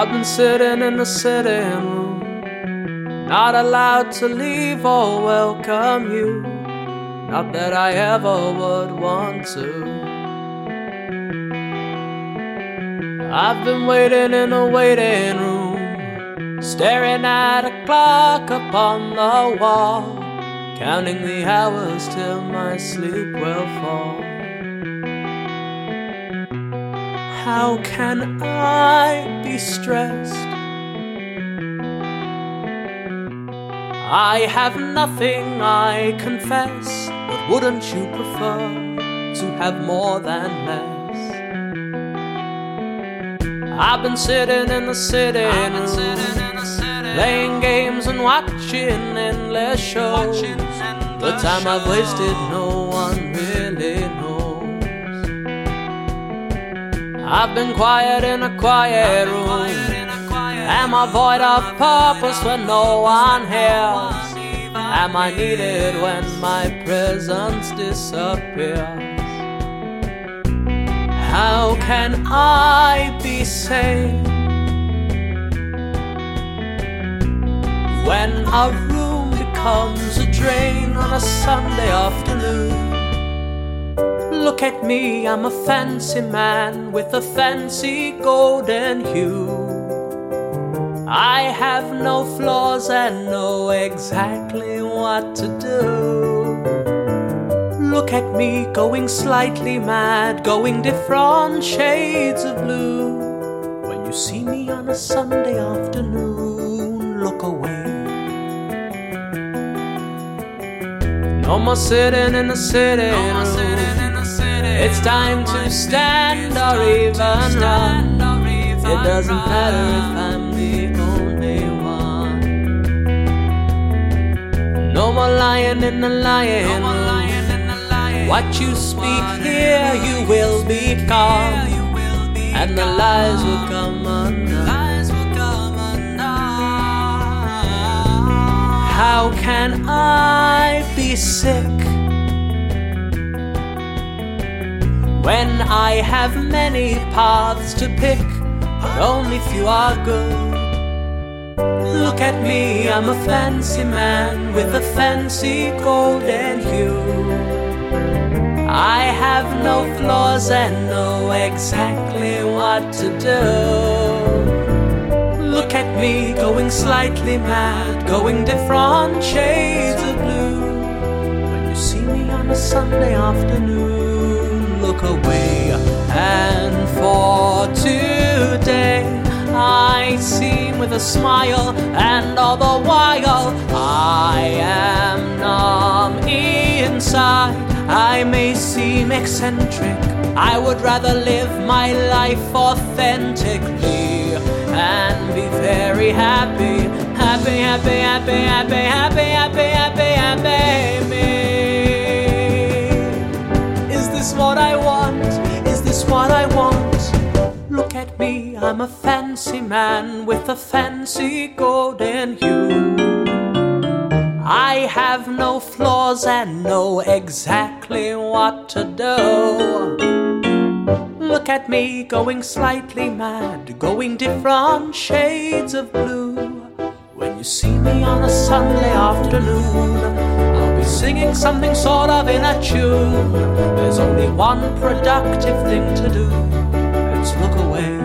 I've been sitting in the sitting room, not allowed to leave or welcome you. Not that I ever would want to. I've been waiting in a waiting room, staring at a clock upon the wall, counting the hours till my sleep will fall. How can I be stressed? I have nothing, I confess, but wouldn't you prefer to have more than less? I've been sitting in the sitting room, playing games and watching endless shows. The time I've wasted, no one really I've been quiet in a quiet room, am I void of purpose when no one hears? Am I needed when my presence disappears? How can I be sane when a room becomes a drain on a Sunday afternoon? Look at me, I'm a fancy man with a fancy golden hue. I have no flaws and know exactly what to do. Look at me going slightly mad, going different shades of blue. When you see me on a Sunday afternoon, look away. No more sitting in the city. No it's time to stand or even run. It doesn't matter if I'm the only one. No more lying in the lion. What you speak here, you will be become, and the lies will come undone. How can I be sick when I have many paths to pick, but only few are good? Look at me, I'm a fancy man with a fancy golden hue. I have no flaws and know exactly what to do. Look at me going slightly mad, going different shades of blue. When you see me on a Sunday afternoon, look away. And for today, I seem with a smile, and all the while I am numb inside. I may seem eccentric, I would rather live my life authentically and be very happy. Happy, happy, happy, happy, happy, happy, happy, happy this what I want? Is this what I want? Look at me, I'm a fancy man with a fancy golden hue. I have no flaws and know exactly what to do. Look at me going slightly mad, going different shades of blue. When you see me on a Sunday afternoon, singing something sort of in a tune. There's only one productive thing to do, it's look away.